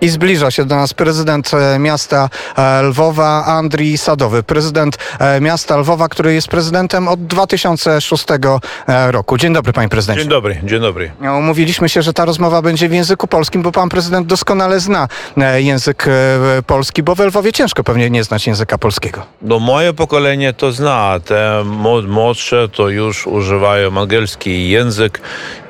I zbliża się do nas prezydent e, miasta e, Lwowa, Andrii Sadowy. Prezydent e, miasta Lwowa, który jest prezydentem od 2006 roku. Dzień dobry, panie prezydencie. Dzień dobry, dzień dobry. Umówiliśmy się, że ta rozmowa będzie w języku polskim, bo pan prezydent doskonale zna język polski, bo w Lwowie ciężko pewnie nie znać języka polskiego. No moje pokolenie to zna, te młodsze to już używają angielski język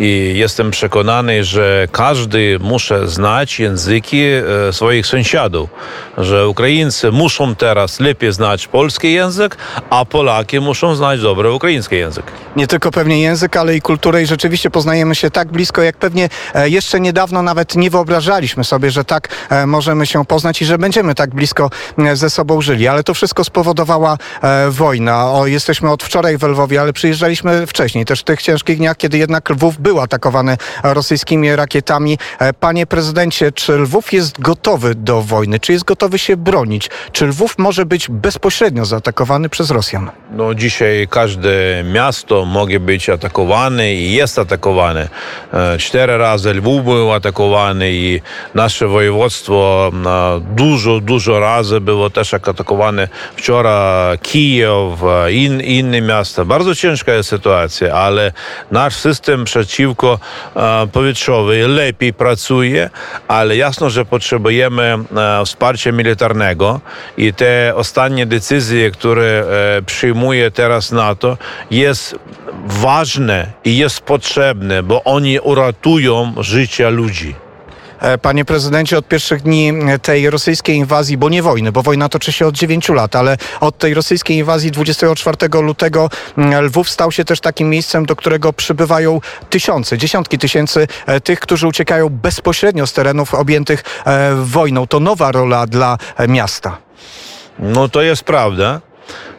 i jestem przekonany, że każdy musi znać języki E, swoich sąsiadów, że Ukraińcy muszą teraz lepiej znać polski język, a Polaki muszą znać dobry ukraiński język. Nie tylko pewnie język, ale i kulturę i rzeczywiście poznajemy się tak blisko, jak pewnie e, jeszcze niedawno nawet nie wyobrażaliśmy sobie, że tak e, możemy się poznać i że będziemy tak blisko ze sobą żyli. Ale to wszystko spowodowała wojna. O, jesteśmy od wczoraj w Lwowie, ale przyjeżdżaliśmy wcześniej, też w tych ciężkich dniach, kiedy jednak Lwów był atakowany rosyjskimi rakietami. Panie prezydencie, czy Lwów Lwów jest gotowy do wojny? Czy jest gotowy się bronić? Czy Lwów może być bezpośrednio zaatakowany przez Rosjan? No dzisiaj każde miasto może być atakowane i jest atakowane. E, cztery razy Lwów był atakowany i nasze województwo dużo, dużo razy było też atakowane. Wczoraj Kijów, e, in, inne miasta. Bardzo ciężka jest sytuacja, ale nasz system przeciwko e, powietrzowy lepiej pracuje, ale jasno, że potrzebujemy e, wsparcia militarnego i te ostatnie decyzje, które e, przyjmuje teraz NATO, jest ważne i jest potrzebne, bo oni uratują życie ludzi. E, panie prezydencie, od pierwszych dni tej rosyjskiej inwazji, bo nie wojny, bo wojna toczy się od 9 lat, ale od tej rosyjskiej inwazji 24 lutego mm, Lwów stał się też takim miejscem, do którego przybywają tysiące, dziesiątki tysięcy e, tych, którzy uciekają bezpośrednio z terenów objętych e, wojną. To nowa rola dla miasta. No to jest prawda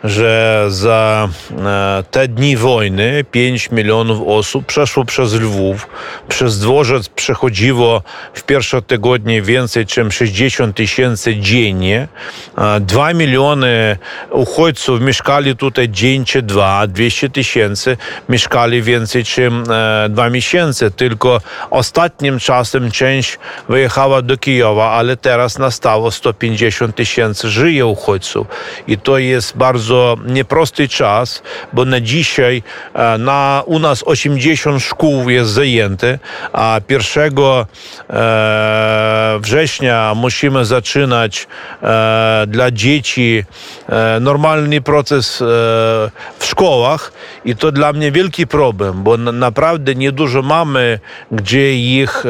że za e, te dni wojny 5 milionów osób przeszło przez Lwów. Przez dworzec przechodziło w pierwsze tygodnie więcej niż 60 tysięcy dziennie. 2 miliony uchodźców mieszkali tutaj dzień czy dwa, 200 tysięcy mieszkali więcej niż e, dwa miesiące. Tylko ostatnim czasem część wyjechała do Kijowa, ale teraz nastało 150 tysięcy żyje uchodźców. I to jest bardzo nieprosty czas, bo na dzisiaj e, na, u nas 80 szkół jest zajęte, a 1 e, września musimy zaczynać e, dla dzieci normalny proces w szkołach i to dla mnie wielki problem, bo naprawdę niedużo mamy, gdzie ich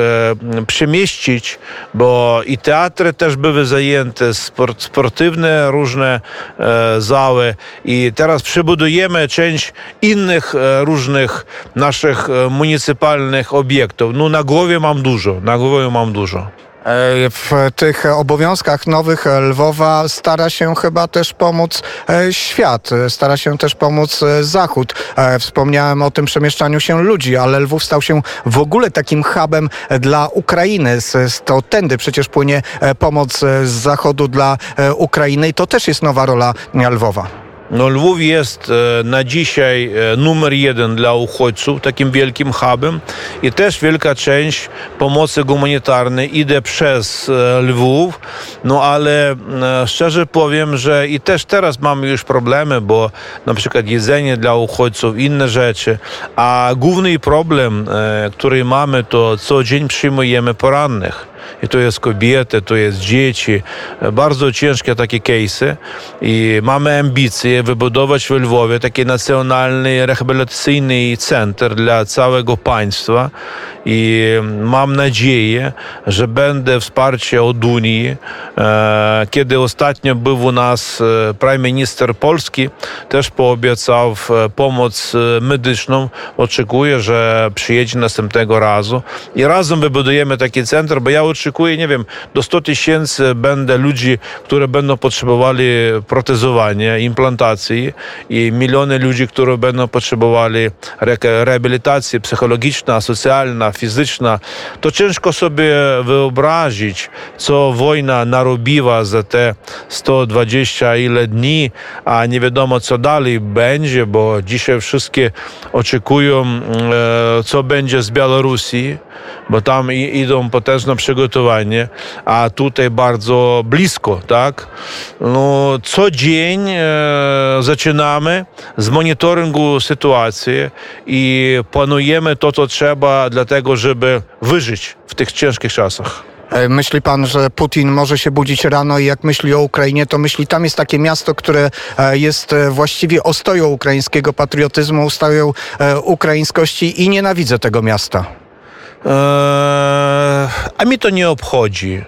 przemieścić, bo i teatry też były zajęte, sport, sportywne różne i teraz przebudujemy część innych e, różnych naszych e, municypalnych obiektów. No na głowie mam dużo, na głowie mam dużo. E, w tych obowiązkach nowych Lwowa stara się chyba też pomóc świat, stara się też pomóc Zachód. Wspomniałem o tym przemieszczaniu się ludzi, ale Lwów stał się w ogóle takim hubem dla Ukrainy. To tędy przecież płynie pomoc z Zachodu dla Ukrainy i to też jest nowa rola Lwowa. No, Lwów jest e, na dzisiaj e, numer jeden dla uchodźców, takim wielkim hubem. I też wielka część pomocy humanitarnej idzie przez e, Lwów, no ale szczerze powiem, że i też teraz mamy już problemy, bo na przykład jedzenie dla uchodźców, inne rzeczy, a główny problem, który mamy, to co dzień przyjmujemy porannych i to jest kobiety, to jest dzieci. Bardzo ciężkie takie case'y i mamy ambicje wybudować w Lwowie taki nacjonalny rehabilitacyjny center dla całego państwa i mam nadzieję, że będę wsparcie od Unii. E, kiedy ostatnio był u nas e, prime minister Polski, też poobiecał e, pomoc medyczną. Oczekuję, że przyjedzie następnego razu i razem wybudujemy taki center, bo ja oczekuję, nie wiem, do 100 tysięcy będę ludzi, które będą potrzebowali protezowania, implantacji i miliony ludzi, które będą potrzebowali rehabilitacji psychologiczna, socjalna, fizyczna, to ciężko sobie wyobrazić, co wojna narobiła za te 120 ile dni, a nie wiadomo, co dalej będzie, bo dzisiaj wszystkie oczekują, e, co będzie z Białorusi, bo tam idą potężne przygotowania przygotowanie, a tutaj bardzo blisko, tak? No, co dzień e, zaczynamy z monitoringu sytuacji i planujemy to, co trzeba, dlatego, żeby wyżyć w tych ciężkich czasach. E, Myśli pan, że Putin może się budzić rano i jak myśli o Ukrainie, to myśli, tam jest takie miasto, które e, jest e, właściwie ostoją ukraińskiego patriotyzmu, ostoją ukraińskości i nienawidzę tego miasta. Eee, a mi to nie obchodzi.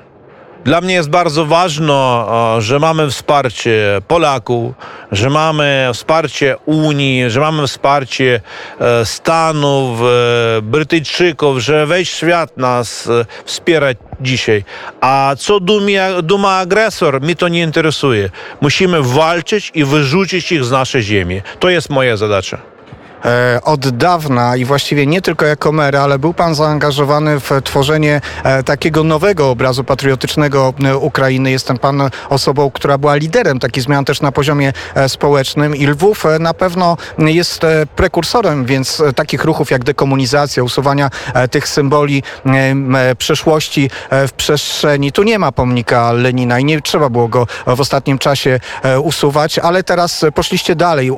Dla mnie jest bardzo ważne, że mamy wsparcie Polaków, że mamy wsparcie Unii, że mamy wsparcie e, Stanów, e, Brytyjczyków, że weź świat nas e, wspiera dzisiaj. A co duma agresor, mi to nie interesuje. Musimy walczyć i wyrzucić ich z naszej ziemi. To jest moja zadacza. E, Od dawna i właściwie nie tylko jako mer, ale był pan zaangażowany w tworzenie e, takiego nowego obrazu patriotycznego e, Ukrainy. Jest pan osobą, która była liderem takich zmian też na poziomie społecznym i Lwów na pewno jest prekursorem, więc takich ruchów jak dekomunizacja, usuwania tych symboli przeszłości w przestrzeni. Tu nie ma pomnika Lenina i nie trzeba było go w ostatnim czasie usuwać, ale teraz poszliście dalej.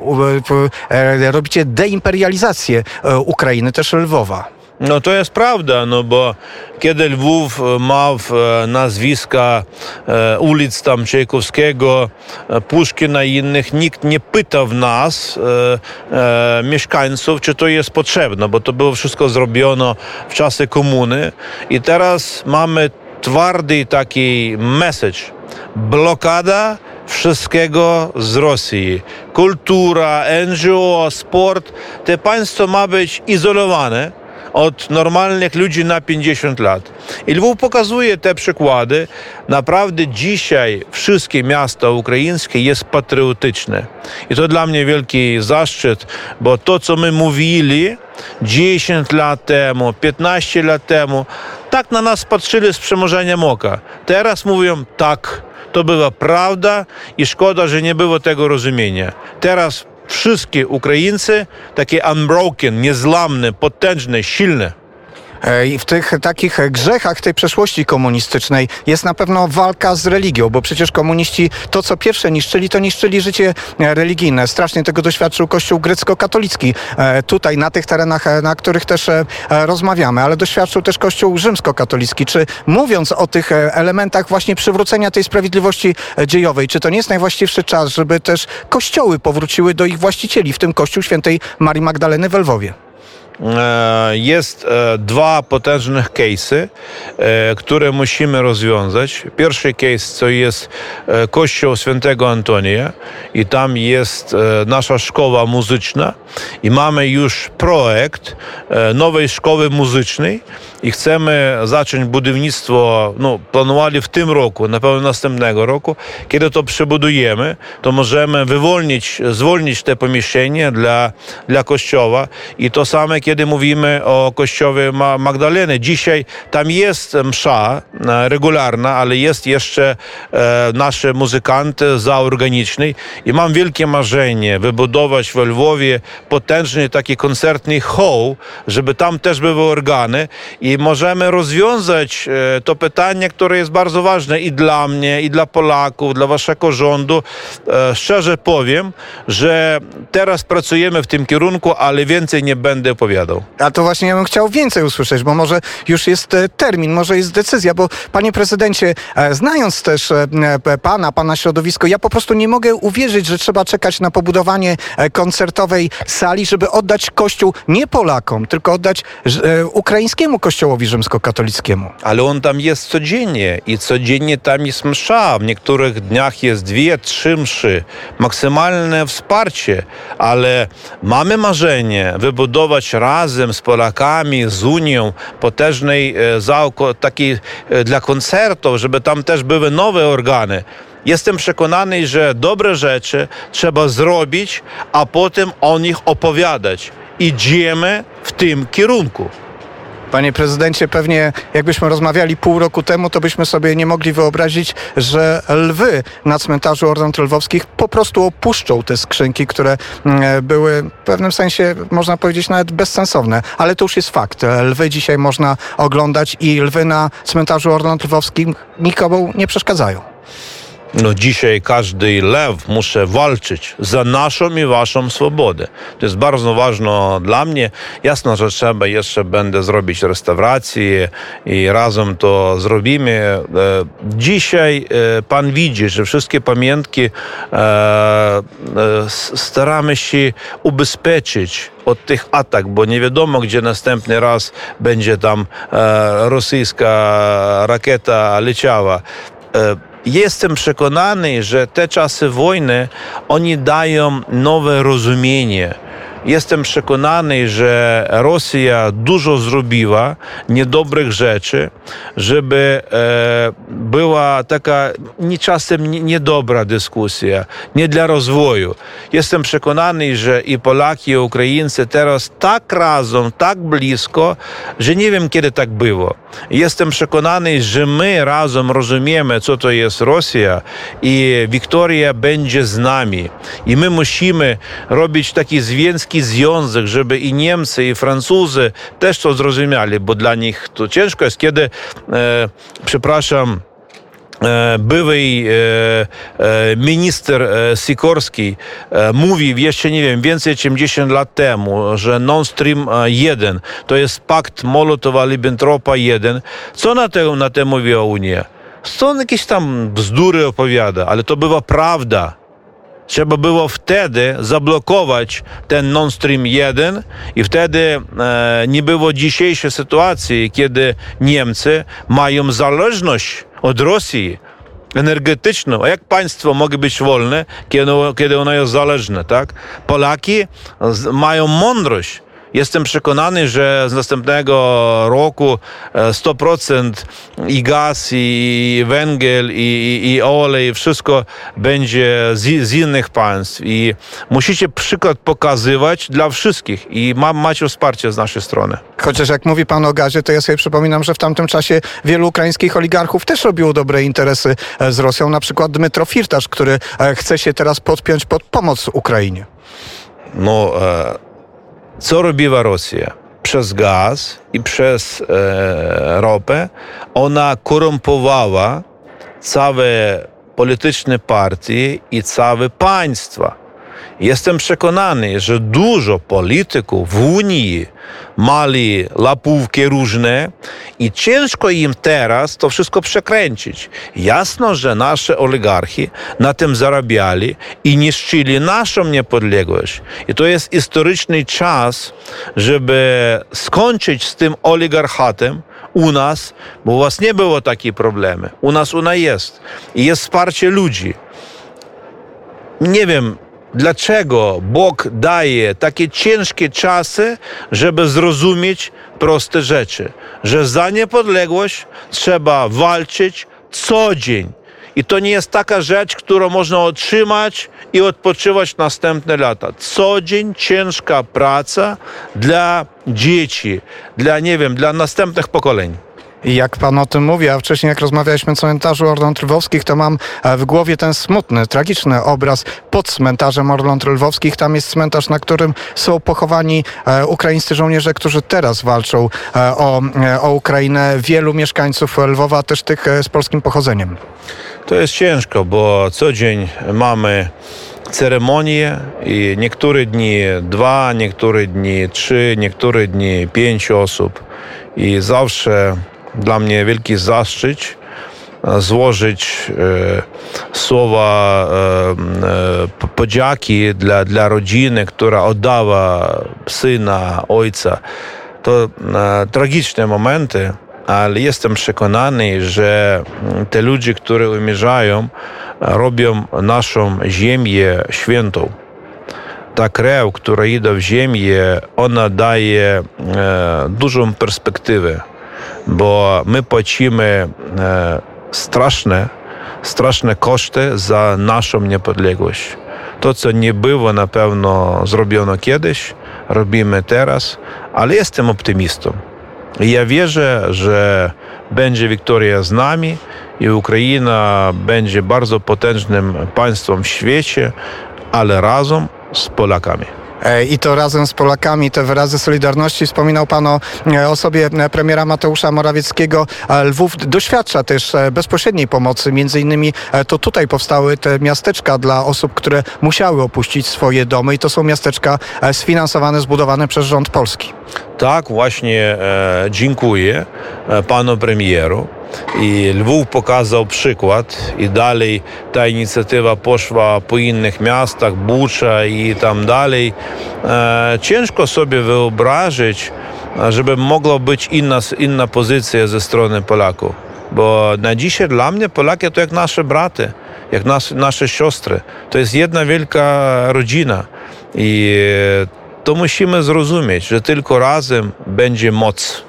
Robicie deimperializację e, Ukrainy, też Lwowa. No to jest prawda, no bo kiedy Lwów e, ma e, nazwiska ulic tam Czajkowskiego, Puszkina i innych, nikt nie pytał nas, mieszkańców, czy to jest potrzebne, bo to było wszystko zrobione w czasy komuny i teraz mamy twardy taki message. Blokada wszystkiego z Rosji. Kultura, NGO, sport, te państwo ma być izolowane od normalnych ludzi na 50 lat. I Lwów pokazuje te przykłady. Naprawdę dzisiaj wszystkie miasta ukraińskie jest patriotyczne. I to dla mnie wielki zaszczyt, bo to, co my mówili 10 lat temu, 15 lat temu, tak na nas patrzyli z przymorzeniem oka. Teraz mówią tak, to była prawda i szkoda, że nie było tego rozumienia. Teraz wszystkie Ukraińcy takie unbroken, niezłamne, potężne, silne. E, I w tych takich grzechach tej przeszłości komunistycznej jest na pewno walka z religią, bo przecież komuniści to, co pierwsze niszczyli, to niszczyli życie e, religijne. Strasznie tego doświadczył Kościół grecko-katolicki e, tutaj, na tych terenach, na których też rozmawiamy, ale doświadczył też Kościół rzymskokatolicki. Czy mówiąc o tych elementach właśnie przywrócenia tej sprawiedliwości dziejowej, czy to nie jest najwłaściwszy czas, żeby też kościoły powróciły do ich właścicieli, w tym Kościół świętej Marii Magdaleny w Lwowie? E, Jest e, dwa potężne case'y, e, które musimy rozwiązać. Pierwszy case to jest Kościół Świętego Antonia i tam jest nasza szkoła muzyczna i mamy już projekt nowej szkoły muzycznej i chcemy zacząć budownictwo, no planowali w tym roku, na pewno następnego roku. Kiedy to przebudujemy, to możemy wywolnić, zwolnić te pomieszczenie dla, dla kościoła i to same, kiedy mówimy o kościołie Ma- Magdaleny. Dzisiaj tam jest msza e, regularna, ale jest jeszcze e, nasze muzykanty zaorganiczny i mam wielkie marzenie wybudować w Lwowie potężny taki koncertny hall, żeby tam też były organy i możemy rozwiązać e, to pytanie, które jest bardzo ważne i dla mnie, i dla Polaków, dla waszego rządu. E, Szczerze powiem, że teraz pracujemy w tym kierunku, ale więcej nie będę opowiadał. A to właśnie ja bym chciał więcej usłyszeć, bo może już jest e, termin, może jest decyzja, bo panie prezydencie, znając też pana, pana środowisko, ja po prostu nie mogę uwierzyć, że trzeba czekać na pobudowanie koncertowej sali, żeby oddać kościół nie Polakom, tylko oddać ukraińskiemu kościołowi rzymskokatolickiemu. Ale on tam jest codziennie i codziennie tam jest msza. W niektórych dniach jest dwie, trzy mszy. Maksymalne wsparcie, ale mamy marzenie wybudować razem z Polakami, z Unią potężnej e, zał ko- taki e, dla koncertów, żeby tam też były nowe organy. Jestem przekonany, że dobre rzeczy trzeba zrobić, a potem o nich opowiadać. Idziemy w tym kierunku. Panie prezydencie, pewnie jakbyśmy rozmawiali pół roku temu, to byśmy sobie nie mogli wyobrazić, że lwy na cmentarzu Orląt Lwowskich po prostu opuszczą te skrzynki, które mm, były w pewnym sensie, można powiedzieć, nawet bezsensowne. Ale to już jest fakt. Lwy dzisiaj można oglądać i lwy na cmentarzu Orląt Lwowskich nikomu nie przeszkadzają. No dzisiaj każdy lew musi walczyć za naszą i waszą swobodę. To jest bardzo ważne dla mnie. Jasno, że trzeba jeszcze będę zrobić restaurację i razem to zrobimy. E, Dzisiaj e, pan widzi, że wszystkie pamiątki e, staramy się ubezpieczyć od tych atak, bo nie wiadomo, gdzie następny raz będzie tam rosyjska rakieta leciała. Jestem przekonany, że te czasy wojny, oni dają nowe rozumienie. Jestem przekonany, że Rosja dużo zrobiła niedobrych rzeczy, żeby e, była taka nie, czasem nie- niedobra dyskusja, nie dla rozwoju. Jestem przekonany, że i Polaki, i Ukraińcy teraz tak razem, tak blisko, że nie wiem, kiedy tak było. Jestem przekonany, że my razem rozumiemy, co to jest Rosja i Wiktoria będzie z nami. I my musimy robić taki związki związek, żeby i Niemcy, i Francuzy też to zrozumieli, bo dla nich to ciężko jest, kiedy, e, przepraszam, e, były e, e, minister Sikorski mówił jeszcze, nie wiem, więcej niż 10 lat temu, że Nord Stream e, 1 to jest pakt Molotowa-Ribbentropa 1. Co na to, na to mówiła Unia? Co on jakieś tam bzdury opowiada, ale to była prawda. Trzeba było wtedy zablokować ten Nord Stream 1 i wtedy e, nie było dzisiejszej sytuacji, kiedy Niemcy mają zależność od Rosji energetyczną. A jak państwo mogą być wolne, kiedy, kiedy ono jest zależne, tak? Polaki mają mądrość. Jestem przekonany, że z następnego roku e, 100% i gaz, i węgiel, i, i, i olej, wszystko będzie z, z innych państw. I musicie przykład pokazywać dla wszystkich i ma, macie wsparcie z naszej strony. Chociaż jak mówi pan o gazie, to ja sobie przypominam, że w tamtym czasie wielu ukraińskich oligarchów też robiło dobre interesy e, z Rosją. Na przykład Dmytro Firtasz, który e, chce się teraz podpiąć pod pomoc Ukrainie. No, e, co robiła Rosja? Przez gaz i przez e, ropę ona korumpowała całe polityczne partie i całe państwa. Jestem przekonany, że dużo polityków w Unii mali łapówki różne i ciężko im teraz to wszystko przekręcić. Jasno, że nasze oligarchi na tym zarabiali i niszczyli naszą niepodległość. I to jest historyczny czas, żeby skończyć z tym oligarchatem, u nas, bo u was nie było takiej problemy. U nas ona jest. I jest wsparcie ludzi. Nie wiem, dlaczego Bóg daje takie ciężkie czasy, żeby zrozumieć proste rzeczy. Że za niepodległość trzeba walczyć co dzień. I to nie jest taka rzecz, którą można otrzymać i odpoczywać następne lata. Co dzień ciężka praca dla dzieci, dla, nie wiem, dla następnych pokoleń. Jak pan o tym mówi, a wcześniej jak rozmawialiśmy o cmentarzu Orląt Lwowskich, to mam e, w głowie ten smutny, tragiczny obraz pod cmentarzem Orląt Lwowskich. Tam jest cmentarz, na którym są pochowani e, ukraińscy żołnierze, którzy teraz walczą e, o, o Ukrainę. Wielu mieszkańców Lwowa, też tych z polskim pochodzeniem. To jest ciężko, bo co dzień mamy ceremonie i niektóre dni dwa, niektóre dni trzy, niektóre dni pięć osób. I zawsze dla mnie wielki zaszczyt e, złożyć e, słowa e, e, p- podzięki dla, dla rodziny, która oddała syna, ojca. To e, tragiczne momenty, ale jestem przekonany, że mm, te ludzie, które umierzają, e, robią naszą ziemię świętą. Ta krew, która idzie w ziemię, ona daje e, dużą perspektywę, bo my płacimy e, straszne, straszne koszty za naszą niepodległość. To, co nie było na pewno zrobione kiedyś, robimy teraz, ale jestem optymistą. I Ja wierzę, że będzie Wiktoria z nami i Ukraina będzie bardzo potężnym państwem w świecie, ale razem z Polakami. E, I to razem z Polakami, te wyrazy solidarności. Wspominał Pan o e, osobie e, premiera Mateusza Morawieckiego. Lwów doświadcza też bezpośredniej pomocy. Między innymi to tutaj powstały te miasteczka dla osób, które musiały opuścić swoje domy i to są miasteczka sfinansowane, zbudowane przez rząd polski. Tak, właśnie dziękuję panu premieru. I Lwów pokazał przykład i dalej ta inicjatywa poszła po innych miastach, Bucza i tam dalej. E, ciężko sobie wyobrazić, żeby mogła być inna, inna pozycja ze strony Polaków. Bo na dzisiaj dla mnie Polaki to jak nasze braty, jak nas, nasze siostry. To jest jedna wielka rodzina. I to musimy zrozumieć, że tylko razem będzie moc.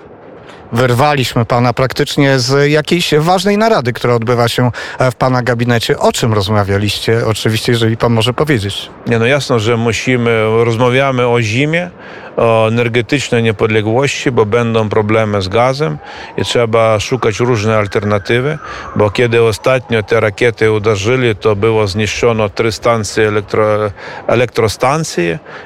Wyrwaliśmy Pana praktycznie z jakiejś ważnej narady, która odbywa się e, w Pana gabinecie. O czym rozmawialiście? Oczywiście, jeżeli Pan może powiedzieć. Nie, no jasno, że musimy, rozmawiamy o zimie, energetycznej niepodległości, bo będą problemy z gazem i trzeba szukać różne alternatywy, bo kiedy ostatnio te rakiety uderzyli, to było zniszczono trzy stacje elektro,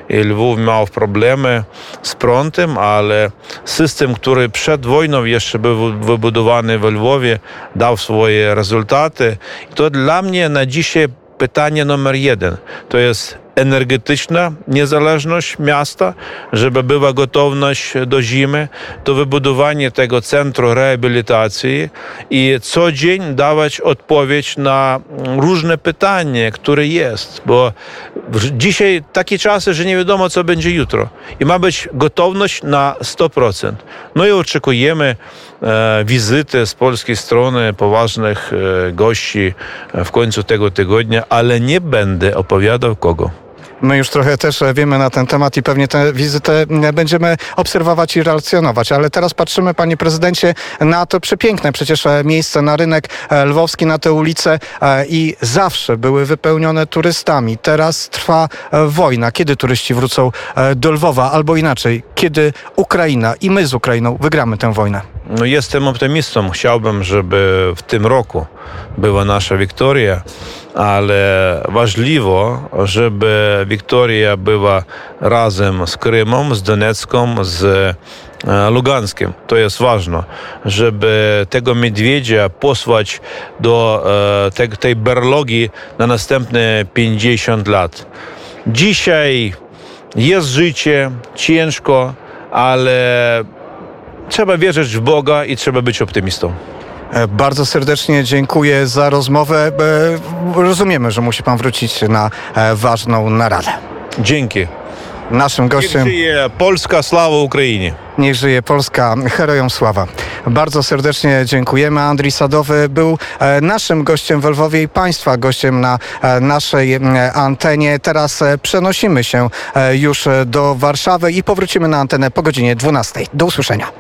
i Lwów miał problemy z prądem, ale system, który przed wojną jeszcze był wybudowany w Lwowie, dał swoje rezultaty. To dla mnie na dzisiaj pytanie numer jeden. To jest energetyczna niezależność miasta, żeby była gotowość do zimy, to wybudowanie tego centrum rehabilitacji i co dzień dawać odpowiedź na różne pytanie, które jest, bo dzisiaj takie czasy, że nie wiadomo, co będzie jutro i ma być gotowość na 100%. No i oczekujemy e, wizyty z polskiej strony poważnych e, gości w końcu tego tygodnia, ale nie będę opowiadał kogo. My już trochę też e, wiemy na ten temat i pewnie tę wizytę będziemy obserwować i relacjonować. Ale teraz patrzymy, panie prezydencie, na to przepiękne przecież e, miejsce, na rynek e, lwowski, na te ulice i zawsze były wypełnione turystami. Teraz trwa wojna. Kiedy turyści wrócą do Lwowa? Albo inaczej, kiedy Ukraina i my z Ukrainą wygramy tę wojnę? No jestem optymistą. Chciałbym, żeby w tym roku była nasza wiktoria, ale ważliwe, żeby wiktoria była razem z Krymem, z Donecką, z e, Luganskiem. To jest ważne, żeby tego niedźwiedzia posłać do e, te, tej berlogi na następne 50 lat. Dzisiaj jest życie, ciężko, ale trzeba wierzyć w Boga i trzeba być optymistą. E, Bardzo serdecznie dziękuję za rozmowę. E, Rozumiemy, że musi pan wrócić na e, ważną naradę. Dzięki. Naszym Niech gościem żyje Polska, sława Ukrainie. niech żyje Polska, herojom sława. Bardzo serdecznie dziękujemy. Andrzej Sadowy był naszym gościem w Lwowie i państwa gościem na naszej antenie. Teraz przenosimy się już do Warszawy i powrócimy na antenę po godzinie 12. Do usłyszenia.